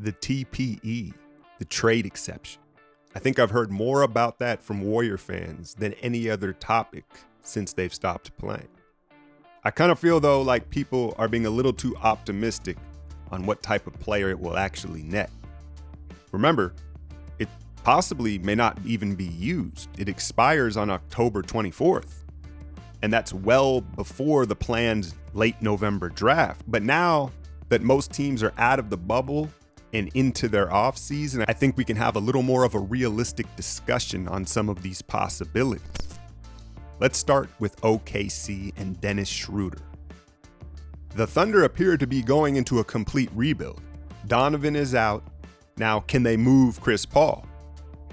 the TPE, the trade exception. I think I've heard more about that from Warrior fans than any other topic since they've stopped playing. I kind of feel though like people are being a little too optimistic on what type of player it will actually net. Remember, it possibly may not even be used. It expires on October 24th. And that's well before the planned late November draft. But now that most teams are out of the bubble and into their offseason, I think we can have a little more of a realistic discussion on some of these possibilities. Let's start with OKC and Dennis Schroeder. The Thunder appear to be going into a complete rebuild. Donovan is out. Now, can they move Chris Paul?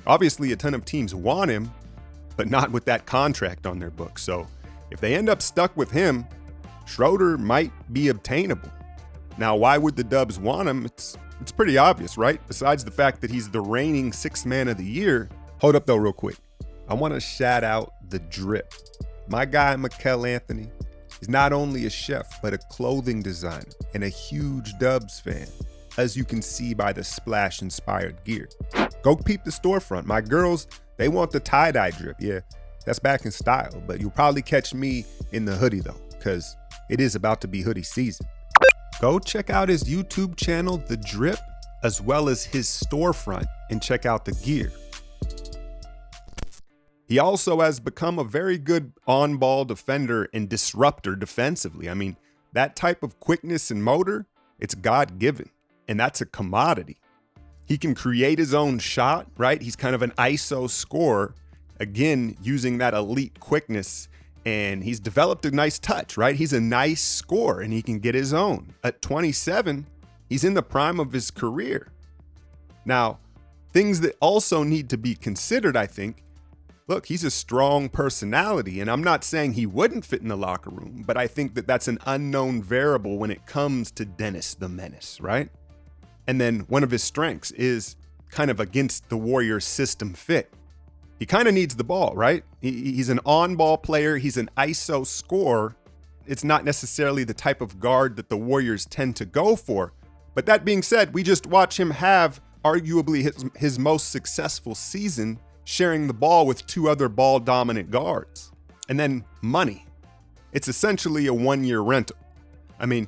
Obviously, a ton of teams want him, but not with that contract on their books. So, if they end up stuck with him, Schroeder might be obtainable. Now, why would the Dubs want him? It's it's pretty obvious, right? Besides the fact that he's the reigning sixth man of the year. Hold up though, real quick. I want to shout out the drip. My guy, Mikkel Anthony, is not only a chef, but a clothing designer and a huge Dubs fan, as you can see by the splash inspired gear. Go peep the storefront. My girls, they want the tie dye drip. Yeah, that's back in style, but you'll probably catch me in the hoodie though, because it is about to be hoodie season. Go check out his YouTube channel, The Drip, as well as his storefront, and check out the gear. He also has become a very good on ball defender and disruptor defensively. I mean, that type of quickness and motor, it's God given, and that's a commodity. He can create his own shot, right? He's kind of an ISO scorer, again, using that elite quickness. And he's developed a nice touch, right? He's a nice scorer and he can get his own. At 27, he's in the prime of his career. Now, things that also need to be considered, I think, look, he's a strong personality, and I'm not saying he wouldn't fit in the locker room, but I think that that's an unknown variable when it comes to Dennis the Menace, right? And then one of his strengths is kind of against the Warriors system fit. He kind of needs the ball, right? He's an on ball player, he's an ISO scorer. It's not necessarily the type of guard that the Warriors tend to go for. But that being said, we just watch him have arguably his, his most successful season sharing the ball with two other ball dominant guards. And then money. It's essentially a one year rental. I mean,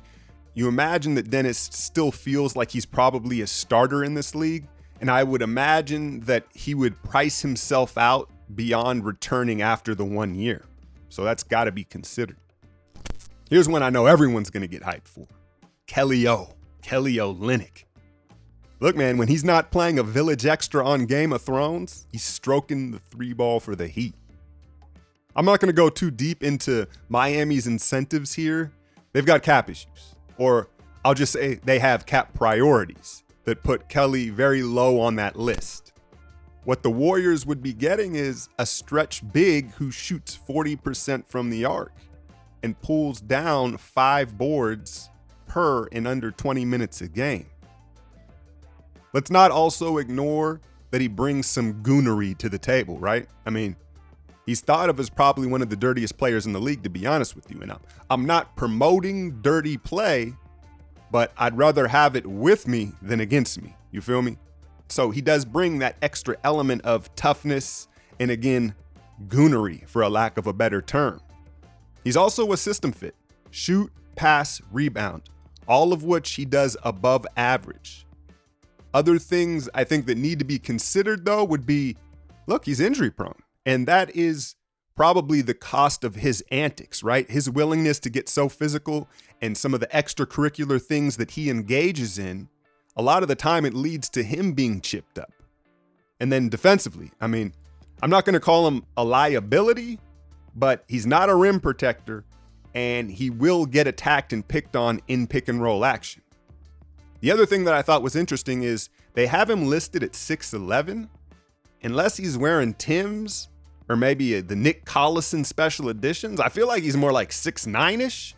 you imagine that Dennis still feels like he's probably a starter in this league. And I would imagine that he would price himself out beyond returning after the one year. So that's got to be considered. Here's one I know everyone's going to get hyped for Kelly O. Kelly Olynyk. Look, man, when he's not playing a village extra on Game of Thrones, he's stroking the three ball for the Heat. I'm not going to go too deep into Miami's incentives here. They've got cap issues, or I'll just say they have cap priorities that put Kelly very low on that list. What the Warriors would be getting is a stretch big who shoots 40% from the arc and pulls down five boards per in under 20 minutes a game. Let's not also ignore that he brings some goonery to the table, right? I mean, he's thought of as probably one of the dirtiest players in the league, to be honest with you. And I'm, I'm not promoting dirty play, but I'd rather have it with me than against me. You feel me? So he does bring that extra element of toughness and again, goonery, for a lack of a better term. He's also a system fit shoot, pass, rebound, all of which he does above average. Other things I think that need to be considered, though, would be look, he's injury prone. And that is probably the cost of his antics, right? His willingness to get so physical and some of the extracurricular things that he engages in. A lot of the time, it leads to him being chipped up. And then defensively, I mean, I'm not going to call him a liability, but he's not a rim protector and he will get attacked and picked on in pick and roll action. The other thing that I thought was interesting is they have him listed at 6'11. Unless he's wearing Tim's or maybe the Nick Collison special editions, I feel like he's more like 6'9 ish.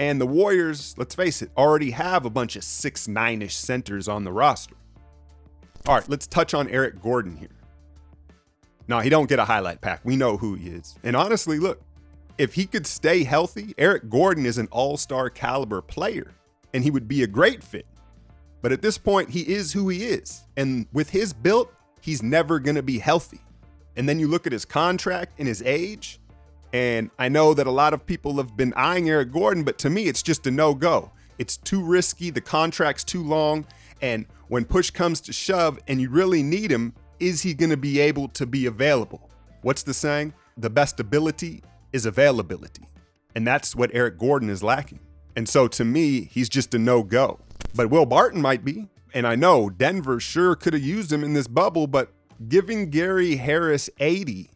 And the Warriors, let's face it, already have a bunch of 6'9 ish centers on the roster. All right, let's touch on Eric Gordon here. No, he don't get a highlight pack. We know who he is. And honestly, look, if he could stay healthy, Eric Gordon is an all-star caliber player and he would be a great fit. But at this point, he is who he is. And with his build, he's never to be healthy. And then you look at his contract and his age. And I know that a lot of people have been eyeing Eric Gordon, but to me, it's just a no go. It's too risky. The contract's too long. And when push comes to shove and you really need him, is he going to be able to be available? What's the saying? The best ability is availability. And that's what Eric Gordon is lacking. And so to me, he's just a no go. But Will Barton might be. And I know Denver sure could have used him in this bubble, but giving Gary Harris 80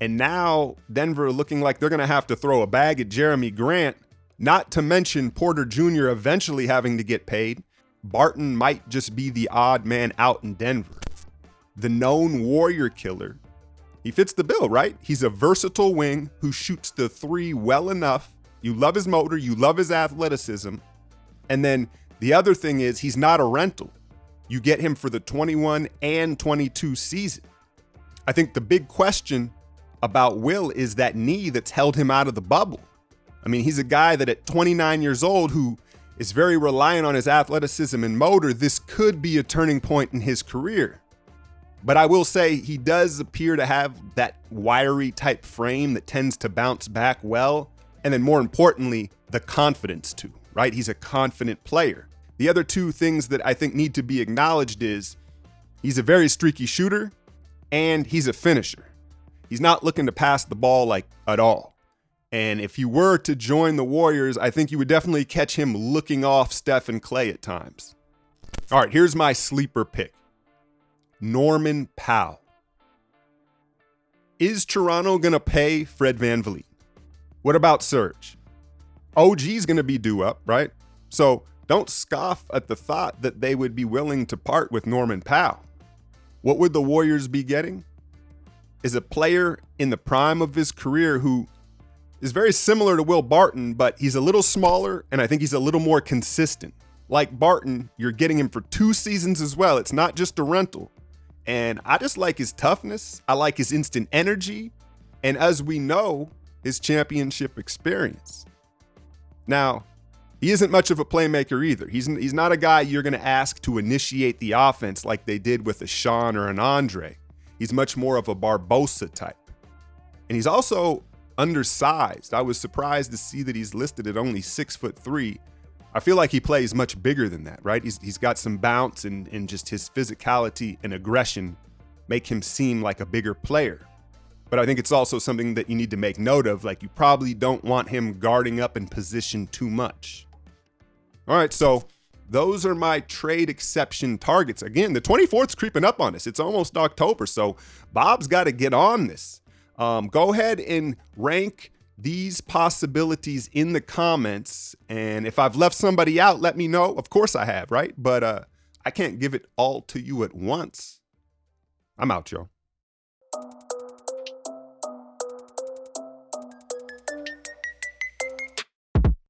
and now Denver looking like they're going to have to throw a bag at Jerami Grant, not to mention Porter Jr. eventually having to get paid. Barton might just be the odd man out in Denver. The known warrior killer. He fits the bill, right? He's a versatile wing who shoots the three well enough. You love his motor, you love his athleticism. And then the other thing is, he's not a rental. You get him for the 21 and 22 season. I think the big question about Will is that knee that's held him out of the bubble. I mean, he's a guy that at 29 years old who is very reliant on his athleticism and motor. This could be a turning point in his career. But I will say he does appear to have that wiry type frame that tends to bounce back well. And then more importantly, the confidence too, right? He's a confident player. The other two things that I think need to be acknowledged is he's a very streaky shooter and he's a finisher. He's not looking to pass the ball like at all. And if you were to join the Warriors, I think you would definitely catch him looking off Steph and Klay at times. All right, here's my sleeper pick Norman Powell. Is Toronto going to pay Fred Van VanVleet? What about Serge? OG's going to be due up, right? So don't scoff at the thought that they would be willing to part with Norman Powell. What would the Warriors be getting? Is a player in the prime of his career who is very similar to Will Barton, but he's a little smaller and I think he's a little more consistent. Like Barton, you're getting him for two seasons as well. It's not just a rental. And I just like his toughness. I like his instant energy. And as we know, his championship experience. Now, he isn't much of a playmaker either. He's, he's not a guy you're going to ask to initiate the offense like they did with a Shaun or an Andre. He's much more of a Barbosa type. And he's also undersized. I was surprised to see that he's listed at only six foot three. I feel like he plays much bigger than that, right? He's, he's got some bounce and, and just his physicality and aggression make him seem like a bigger player. But I think it's also something that you need to make note of. Like, you probably don't want him guarding up in position too much. All right, so those are my trade exception targets. Again, the 24th is creeping up on us. It's almost October, so Bob's got to get on this. Um, go ahead and rank these possibilities in the comments. And if I've left somebody out, let me know. Of course I have, right? But uh, I can't give it all to you at once. I'm out, y'all.